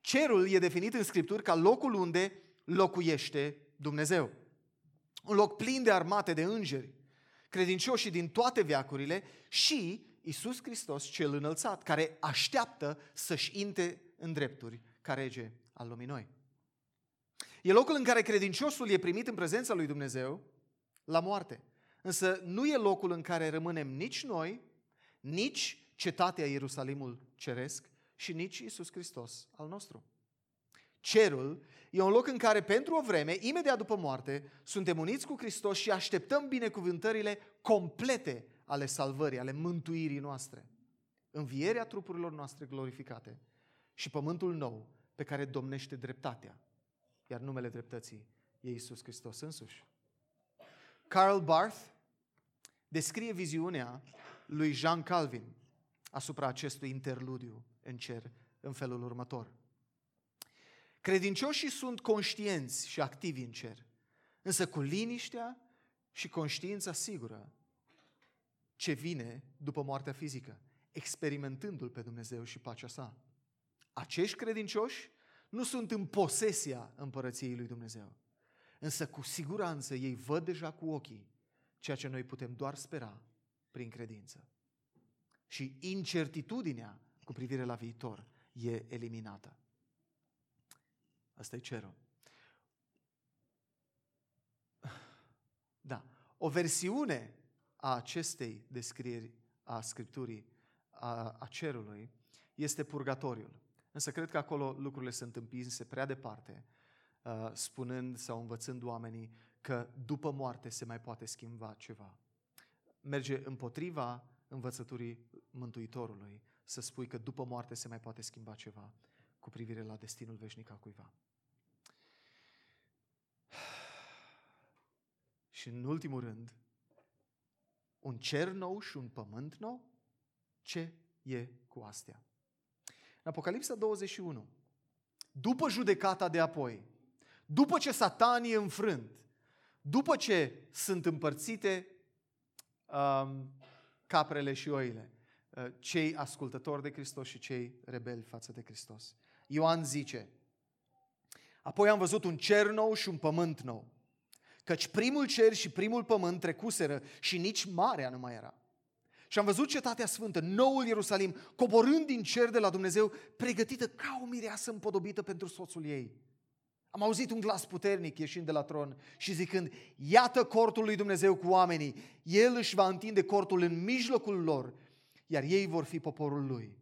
Cerul e definit în Scripturi ca locul unde locuiește Dumnezeu. Un loc plin de armate de îngeri, credincioși din toate veacurile și Isus Hristos cel înălțat, care așteaptă să-și inte în drepturi ca rege al lumii noi. E locul în care credinciosul e primit în prezența lui Dumnezeu la moarte. Însă nu e locul în care rămânem nici noi, nici cetatea Ierusalimul ceresc și nici Isus Hristos al nostru. Cerul e un loc în care pentru o vreme, imediat după moarte, suntem uniți cu Hristos și așteptăm binecuvântările complete ale salvării, ale mântuirii noastre. Învierea trupurilor noastre glorificate și pământul nou pe care domnește dreptatea. Iar numele dreptății e Isus Hristos însuși. Karl Barth descrie viziunea lui Jean Calvin asupra acestui interludiu în cer în felul următor. Credincioșii sunt conștienți și activi în cer, însă cu liniștea și conștiința sigură ce vine după moartea fizică, experimentându-L pe Dumnezeu și pacea sa. Acești credincioși nu sunt în posesia împărăției lui Dumnezeu, însă cu siguranță ei văd deja cu ochii ceea ce noi putem doar spera prin credință. Și incertitudinea cu privire la viitor e eliminată. Asta e cerul. Da. O versiune a acestei descrieri a Scripturii, a, a cerului, este purgatoriul. Însă cred că acolo lucrurile sunt împinse prea departe, uh, spunând sau învățând oamenii că după moarte se mai poate schimba ceva. Merge împotriva învățăturii Mântuitorului să spui că după moarte se mai poate schimba ceva cu privire la destinul veșnic al cuiva. Și în ultimul rând, un cer nou și un pământ nou? Ce e cu astea? În Apocalipsa 21, după judecata de apoi, după ce Satan e înfrânt, după ce sunt împărțite um, caprele și oile, uh, cei ascultători de Hristos și cei rebeli față de Hristos. Ioan zice, apoi am văzut un cer nou și un pământ nou căci primul cer și primul pământ trecuseră și nici marea nu mai era. Și am văzut cetatea sfântă, noul Ierusalim, coborând din cer de la Dumnezeu, pregătită ca o mireasă împodobită pentru soțul ei. Am auzit un glas puternic ieșind de la tron și zicând, iată cortul lui Dumnezeu cu oamenii, El își va întinde cortul în mijlocul lor, iar ei vor fi poporul lui.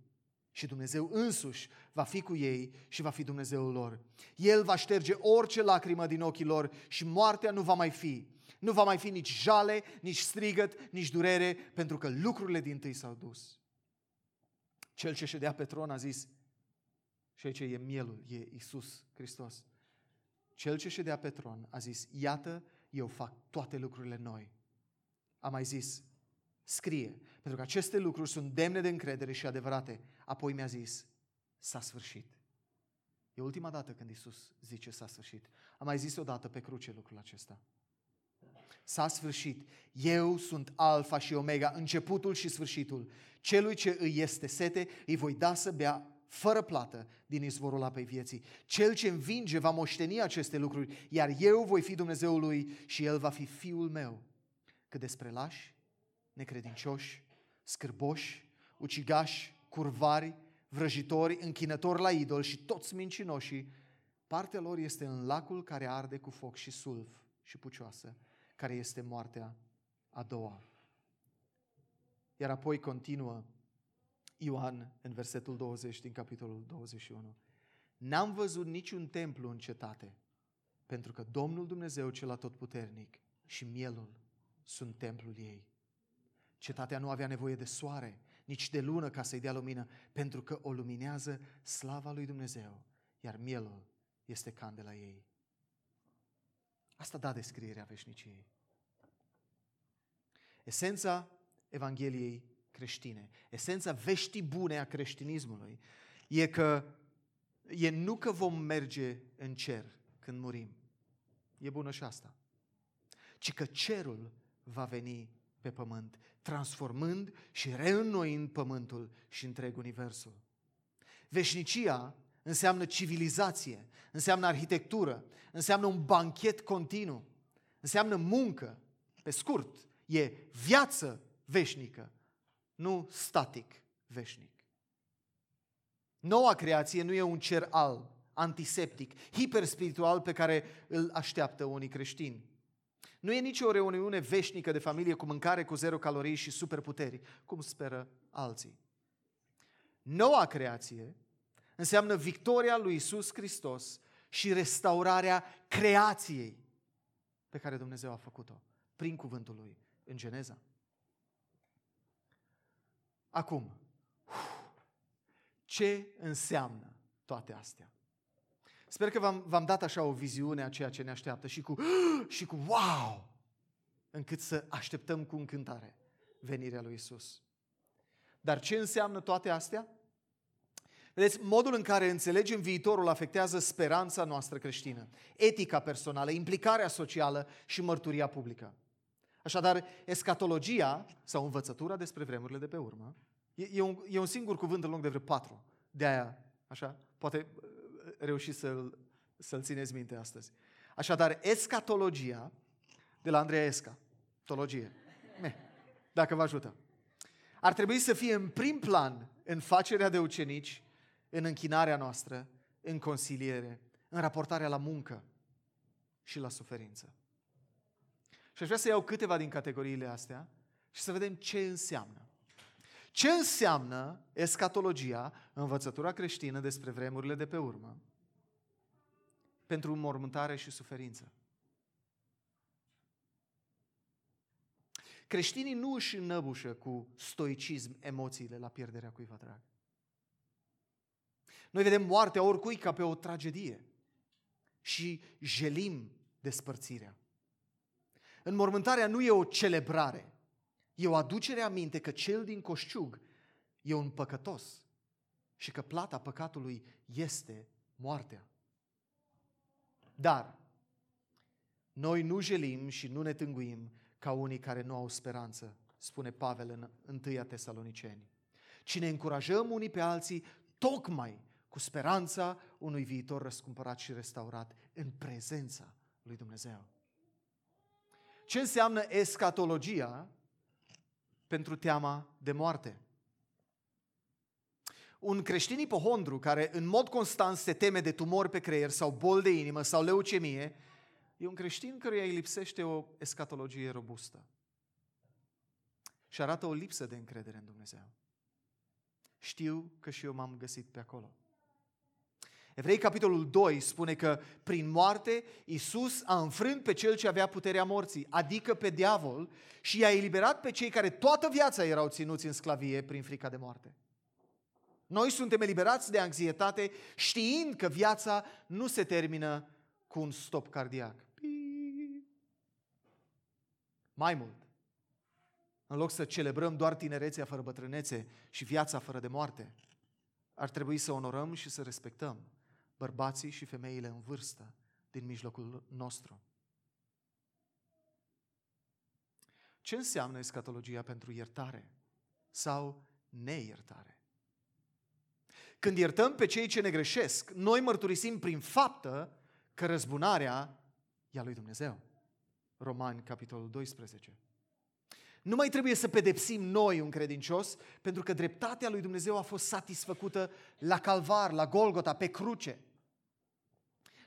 Și Dumnezeu însuși va fi cu ei și va fi Dumnezeul lor. El va șterge orice lacrimă din ochii lor și moartea nu va mai fi. Nu va mai fi nici jale, nici strigăt, nici durere, pentru că lucrurile din tâi s-au dus. Cel ce ședea pe tron a zis, și aici e mielul, e Isus Hristos. Cel ce ședea pe tron a zis, iată, eu fac toate lucrurile noi. A mai zis, scrie, pentru că aceste lucruri sunt demne de încredere și adevărate. Apoi mi-a zis, s-a sfârșit. E ultima dată când Isus zice s-a sfârșit. Am mai zis odată pe cruce lucrul acesta. S-a sfârșit. Eu sunt alfa și omega, începutul și sfârșitul. Celui ce îi este sete, îi voi da să bea fără plată din izvorul apei vieții. Cel ce învinge va moșteni aceste lucruri, iar eu voi fi Dumnezeul lui și el va fi fiul meu. Cât despre lași, necredincioși, scârboși, ucigași, curvari, vrăjitori, închinători la idol și toți mincinoșii, partea lor este în lacul care arde cu foc și sulf și pucioasă, care este moartea a doua. Iar apoi continuă Ioan în versetul 20 din capitolul 21. N-am văzut niciun templu în cetate, pentru că Domnul Dumnezeu cel atotputernic și mielul sunt templul ei. Cetatea nu avea nevoie de soare, nici de lună ca să-i dea lumină, pentru că o luminează slava lui Dumnezeu, iar mielul este candela ei. Asta da descrierea veșniciei. Esența Evangheliei creștine, esența veștii bune a creștinismului e că e nu că vom merge în cer când murim. E bună și asta. Ci că cerul va veni pe pământ, transformând și reînnoind pământul și întreg universul. Veșnicia înseamnă civilizație, înseamnă arhitectură, înseamnă un banchet continuu, înseamnă muncă, pe scurt, e viață veșnică, nu static veșnic. Noua creație nu e un cer alb, antiseptic, hiperspiritual pe care îl așteaptă unii creștini. Nu e nicio reuniune veșnică de familie cu mâncare cu zero calorii și superputeri, cum speră alții. Noua creație înseamnă victoria lui Isus Hristos și restaurarea creației pe care Dumnezeu a făcut-o prin cuvântul lui în Geneza. Acum, ce înseamnă toate astea? Sper că v-am, v-am dat așa o viziune a ceea ce ne așteaptă și cu, și cu wow, încât să așteptăm cu încântare venirea lui Isus. Dar ce înseamnă toate astea? Vedeți, modul în care înțelegem viitorul afectează speranța noastră creștină, etica personală, implicarea socială și mărturia publică. Așadar, escatologia sau învățătura despre vremurile de pe urmă e, e, un, e un singur cuvânt în loc de vreo patru. De aia, așa, poate uh, reuși să-l, să-l țineți minte astăzi. Așadar, escatologia, de la Andreea Esca, teologie, dacă vă ajută, ar trebui să fie în prim plan în facerea de ucenici, în închinarea noastră, în consiliere, în raportarea la muncă și la suferință. Și aș vrea să iau câteva din categoriile astea și să vedem ce înseamnă. Ce înseamnă escatologia, învățătura creștină despre vremurile de pe urmă, pentru mormântare și suferință? Creștinii nu își înăbușă cu stoicism emoțiile la pierderea cuiva drag. Noi vedem moartea oricui ca pe o tragedie și jelim despărțirea. Înmormântarea nu e o celebrare, e o aducere aminte că cel din coșciug e un păcătos și că plata păcatului este moartea. Dar noi nu jelim și nu ne tânguim ca unii care nu au speranță, spune Pavel în 1 Tesaloniceni, ci ne încurajăm unii pe alții tocmai cu speranța unui viitor răscumpărat și restaurat în prezența lui Dumnezeu. Ce înseamnă escatologia pentru teama de moarte? Un creștin ipohondru care în mod constant se teme de tumori pe creier sau bol de inimă sau leucemie, e un creștin căruia îi lipsește o escatologie robustă. Și arată o lipsă de încredere în Dumnezeu. Știu că și eu m-am găsit pe acolo. Evrei, capitolul 2, spune că prin moarte Iisus a înfrânt pe cel ce avea puterea morții, adică pe diavol, și i-a eliberat pe cei care toată viața erau ținuți în sclavie prin frica de moarte. Noi suntem eliberați de anxietate știind că viața nu se termină cu un stop cardiac. Mai mult, în loc să celebrăm doar tinerețea fără bătrânețe și viața fără de moarte, ar trebui să onorăm și să respectăm bărbații și femeile în vârstă din mijlocul nostru. Ce înseamnă escatologia pentru iertare sau neiertare? Când iertăm pe cei ce ne greșesc, noi mărturisim prin faptă că răzbunarea e a lui Dumnezeu. Romani, capitolul 12. Nu mai trebuie să pedepsim noi un credincios, pentru că dreptatea lui Dumnezeu a fost satisfăcută la calvar, la Golgota, pe cruce.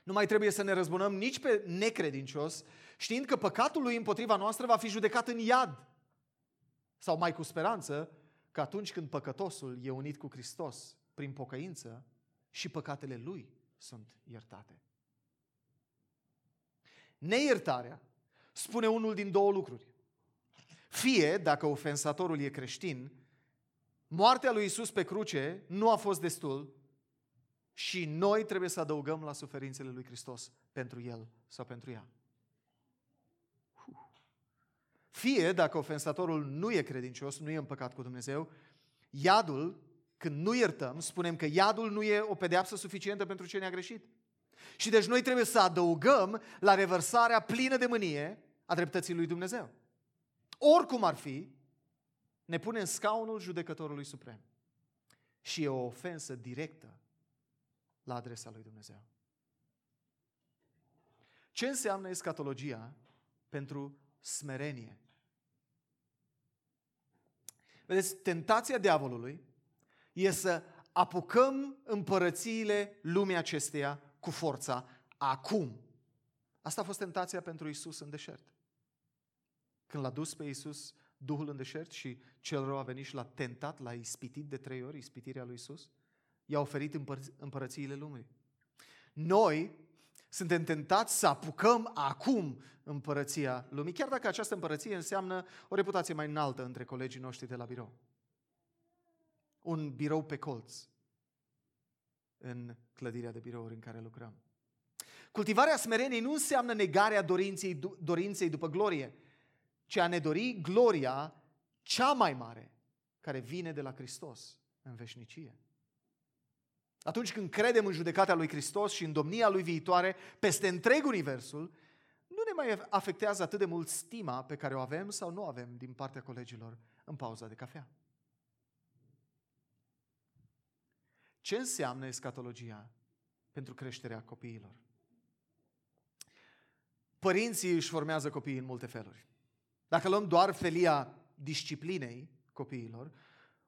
Nu mai trebuie să ne răzbunăm nici pe necredincios, știind că păcatul lui împotriva noastră va fi judecat în iad. Sau mai cu speranță că atunci când păcătosul e unit cu Hristos prin pocăință, și păcatele lui sunt iertate. Neiertarea spune unul din două lucruri. Fie, dacă ofensatorul e creștin, moartea lui Isus pe cruce nu a fost destul și noi trebuie să adăugăm la suferințele lui Hristos pentru el sau pentru ea. Fie, dacă ofensatorul nu e credincios, nu e împăcat cu Dumnezeu, iadul, când nu iertăm, spunem că iadul nu e o pedeapsă suficientă pentru ce ne-a greșit. Și deci noi trebuie să adăugăm la revărsarea plină de mânie a dreptății lui Dumnezeu. Oricum ar fi, ne pune în scaunul judecătorului suprem. Și e o ofensă directă la adresa lui Dumnezeu. Ce înseamnă escatologia pentru smerenie? Vedeți, tentația diavolului e să apucăm împărățiile lumii acesteia cu forța acum. Asta a fost tentația pentru Isus în deșert. Când l-a dus pe Isus Duhul în deșert și cel rău a venit și l-a tentat, l-a ispitit de trei ori, ispitirea lui Isus, i-a oferit împăr- împărățiile lumii. Noi suntem tentați să apucăm acum împărăția lumii, chiar dacă această împărăție înseamnă o reputație mai înaltă între colegii noștri de la birou. Un birou pe colț în clădirea de birouri în care lucrăm. Cultivarea smereniei nu înseamnă negarea dorinței, dorinței după glorie, ci a ne dori gloria cea mai mare care vine de la Hristos în veșnicie. Atunci când credem în judecata lui Hristos și în domnia lui viitoare peste întreg universul, nu ne mai afectează atât de mult stima pe care o avem sau nu avem din partea colegilor în pauza de cafea. Ce înseamnă escatologia pentru creșterea copiilor? Părinții își formează copiii în multe feluri. Dacă luăm doar felia disciplinei copiilor,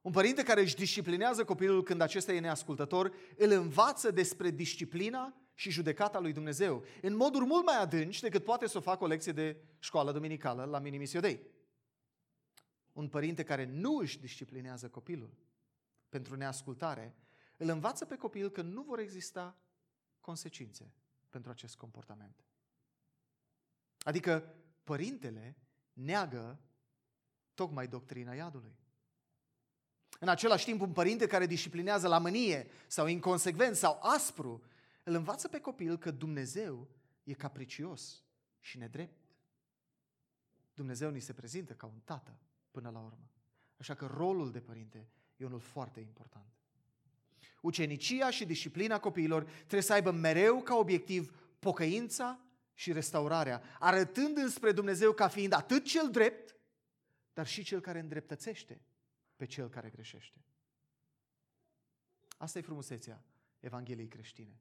un părinte care își disciplinează copilul când acesta e neascultător, îl învață despre disciplina și judecata lui Dumnezeu, în moduri mult mai adânci decât poate să o facă o lecție de școală duminicală la mini Un părinte care nu își disciplinează copilul pentru neascultare, îl învață pe copil că nu vor exista consecințe pentru acest comportament. Adică părintele neagă tocmai doctrina iadului. În același timp, un părinte care disciplinează la mânie sau inconsecvent sau aspru, îl învață pe copil că Dumnezeu e capricios și nedrept. Dumnezeu ni se prezintă ca un tată până la urmă. Așa că rolul de părinte e unul foarte important. Ucenicia și disciplina copiilor trebuie să aibă mereu ca obiectiv pocăința și restaurarea, arătând înspre Dumnezeu ca fiind atât cel drept, dar și cel care îndreptățește pe cel care greșește. Asta e frumusețea Evangheliei creștine.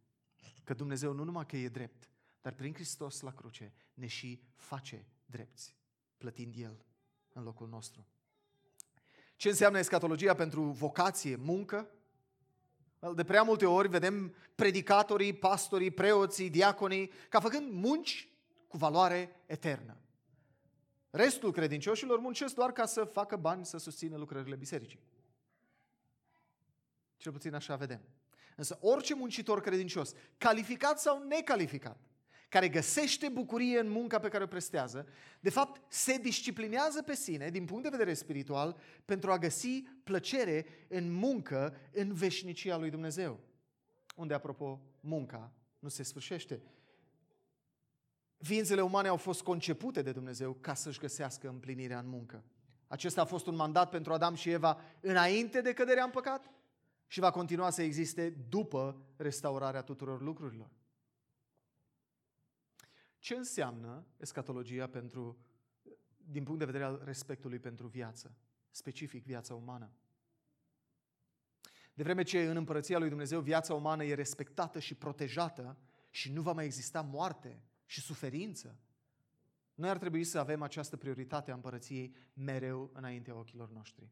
Că Dumnezeu nu numai că e drept, dar prin Hristos la cruce ne și face drepți, plătind El în locul nostru. Ce înseamnă escatologia pentru vocație, muncă? De prea multe ori vedem predicatorii, pastorii, preoții, diaconii ca făcând munci cu valoare eternă. Restul credincioșilor muncesc doar ca să facă bani să susțină lucrările bisericii. Cel puțin așa vedem. Însă orice muncitor credincios, calificat sau necalificat, care găsește bucurie în munca pe care o prestează, de fapt se disciplinează pe sine din punct de vedere spiritual pentru a găsi plăcere în muncă în veșnicia lui Dumnezeu. Unde, apropo, munca nu se sfârșește. Ființele umane au fost concepute de Dumnezeu ca să-și găsească împlinirea în muncă. Acesta a fost un mandat pentru Adam și Eva înainte de căderea în păcat și va continua să existe după restaurarea tuturor lucrurilor. Ce înseamnă escatologia pentru, din punct de vedere al respectului pentru viață, specific viața umană? De vreme ce în împărăția lui Dumnezeu viața umană e respectată și protejată și nu va mai exista moarte și suferință, noi ar trebui să avem această prioritate a împărăției mereu înaintea ochilor noștri.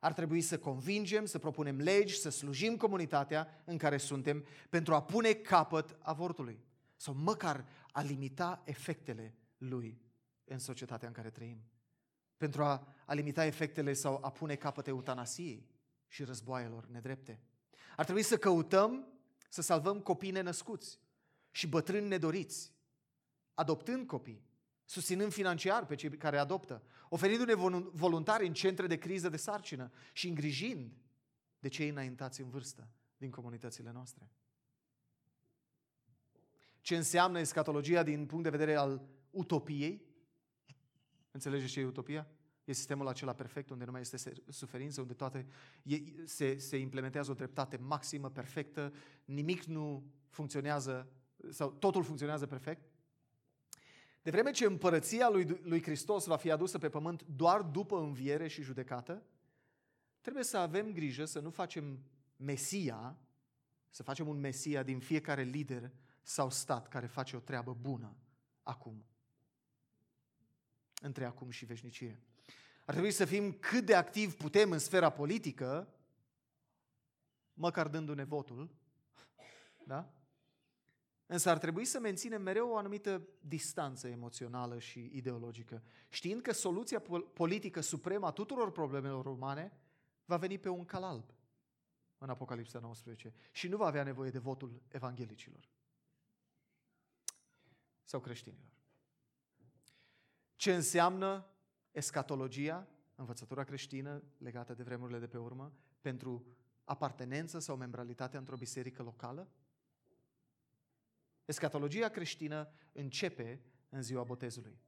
Ar trebui să convingem, să propunem legi, să slujim comunitatea în care suntem pentru a pune capăt avortului sau măcar a limita efectele lui în societatea în care trăim. Pentru a, a limita efectele sau a pune capăt eutanasiei și războaielor nedrepte. Ar trebui să căutăm să salvăm copii nenăscuți și bătrâni nedoriți, adoptând copii, susținând financiar pe cei care adoptă, oferindu-ne voluntari în centre de criză de sarcină și îngrijind de cei înaintați în vârstă din comunitățile noastre. Ce înseamnă escatologia din punct de vedere al utopiei? Înțelegeți ce e utopia? E sistemul acela perfect unde nu mai este suferință, unde toate e, se, se implementează o dreptate maximă, perfectă, nimic nu funcționează sau totul funcționează perfect. De vreme ce împărăția lui, lui Hristos va fi adusă pe pământ doar după înviere și judecată, trebuie să avem grijă să nu facem Mesia, să facem un Mesia din fiecare lider sau stat care face o treabă bună acum. Între acum și veșnicie. Ar trebui să fim cât de activ putem în sfera politică, măcar dându-ne votul, da? Însă ar trebui să menținem mereu o anumită distanță emoțională și ideologică, știind că soluția politică supremă a tuturor problemelor umane va veni pe un cal alb în Apocalipsa 19 și nu va avea nevoie de votul evanghelicilor sau creștinilor. Ce înseamnă escatologia, învățătura creștină legată de vremurile de pe urmă, pentru apartenență sau membralitate într-o biserică locală? Escatologia creștină începe în ziua botezului.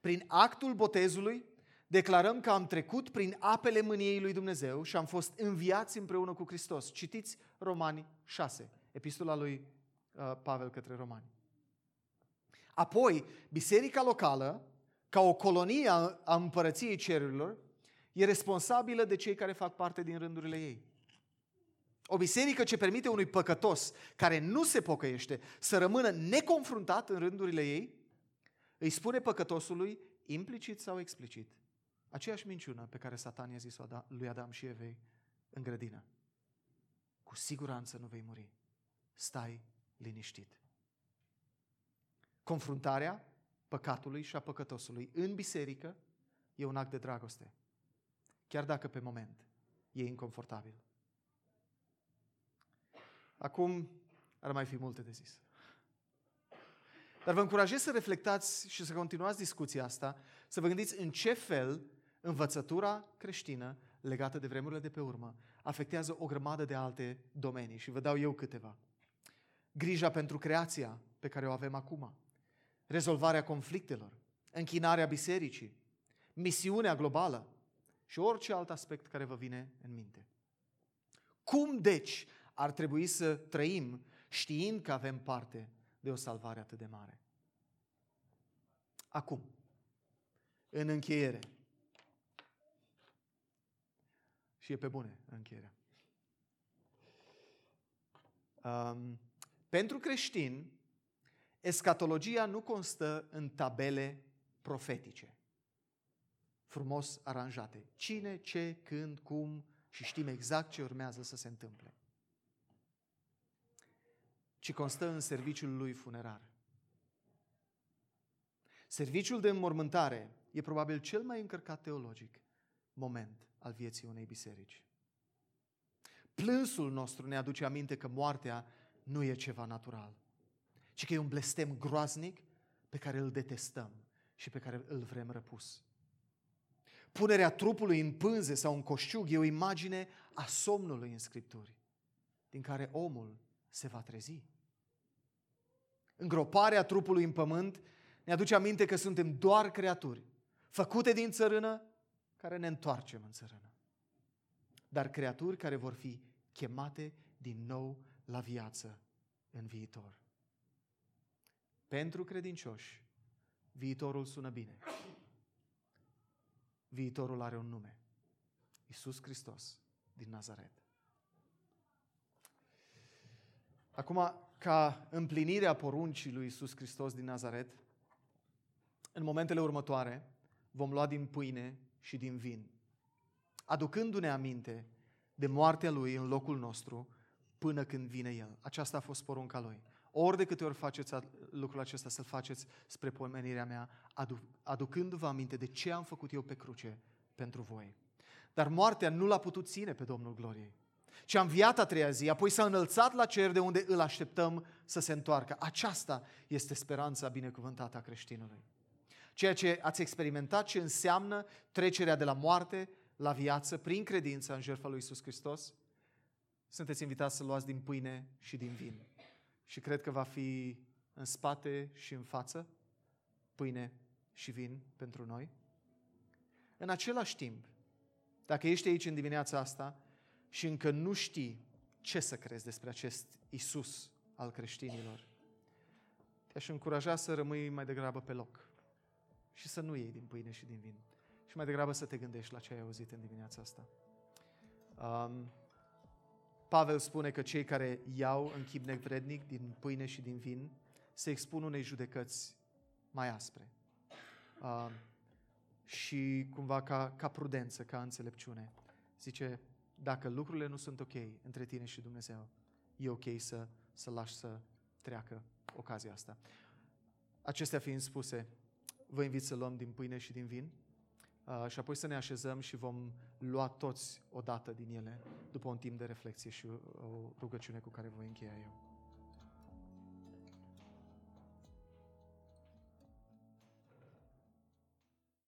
Prin actul botezului declarăm că am trecut prin apele mâniei lui Dumnezeu și am fost înviați împreună cu Hristos. Citiți Romani 6, epistola lui uh, Pavel către Romani. Apoi, biserica locală, ca o colonie a împărăției cerurilor, e responsabilă de cei care fac parte din rândurile ei. O biserică ce permite unui păcătos care nu se pocăiește să rămână neconfruntat în rândurile ei, îi spune păcătosului, implicit sau explicit, aceeași minciună pe care Satan i-a zis-o lui Adam și Evei în grădină. Cu siguranță nu vei muri. Stai liniștit. Confruntarea păcatului și a păcătosului în biserică e un act de dragoste. Chiar dacă pe moment e inconfortabil. Acum ar mai fi multe de zis. Dar vă încurajez să reflectați și să continuați discuția asta, să vă gândiți în ce fel învățătura creștină legată de vremurile de pe urmă afectează o grămadă de alte domenii. Și vă dau eu câteva. Grija pentru creația pe care o avem acum, rezolvarea conflictelor, închinarea bisericii, misiunea globală și orice alt aspect care vă vine în minte. Cum, deci, ar trebui să trăim știind că avem parte de o salvare atât de mare? Acum, în încheiere, și e pe bune în încheierea. Um, pentru creștini, Escatologia nu constă în tabele profetice, frumos aranjate. Cine, ce, când, cum și știm exact ce urmează să se întâmple. Ci constă în serviciul lui funerar. Serviciul de înmormântare e probabil cel mai încărcat teologic moment al vieții unei biserici. Plânsul nostru ne aduce aminte că moartea nu e ceva natural ci că e un blestem groaznic pe care îl detestăm și pe care îl vrem răpus. Punerea trupului în pânze sau în coșciug e o imagine a somnului în Scripturi, din care omul se va trezi. Îngroparea trupului în pământ ne aduce aminte că suntem doar creaturi, făcute din țărână, care ne întoarcem în țărână. Dar creaturi care vor fi chemate din nou la viață în viitor. Pentru credincioși, viitorul sună bine. Viitorul are un nume. Iisus Hristos din Nazaret. Acum, ca împlinire a poruncii lui Iisus Hristos din Nazaret, în momentele următoare vom lua din pâine și din vin, aducându-ne aminte de moartea Lui în locul nostru până când vine El. Aceasta a fost porunca Lui. Ori de câte ori faceți lucrul acesta, să-l faceți spre pomenirea mea, aducându-vă aminte de ce am făcut eu pe cruce pentru voi. Dar moartea nu l-a putut ține pe Domnul Gloriei. ci a înviat a treia zi, apoi s-a înălțat la cer de unde îl așteptăm să se întoarcă. Aceasta este speranța binecuvântată a creștinului. Ceea ce ați experimentat, ce înseamnă trecerea de la moarte la viață prin credință în jertfa lui Isus Hristos, sunteți invitați să luați din pâine și din vin. Și cred că va fi în spate și în față pâine și vin pentru noi. În același timp, dacă ești aici în dimineața asta și încă nu știi ce să crezi despre acest Isus al creștinilor, te-aș încuraja să rămâi mai degrabă pe loc și să nu iei din pâine și din vin. Și mai degrabă să te gândești la ce ai auzit în dimineața asta. Um, Pavel spune că cei care iau în chip nevrednic din pâine și din vin se expun unei judecăți mai aspre. Uh, și cumva ca, ca prudență, ca înțelepciune. Zice, dacă lucrurile nu sunt ok între tine și Dumnezeu, e ok să, să lași să treacă ocazia asta. Acestea fiind spuse, vă invit să luăm din pâine și din vin uh, și apoi să ne așezăm și vom lua toți o dată din ele după un timp de reflexie și o rugăciune cu care voi încheia eu.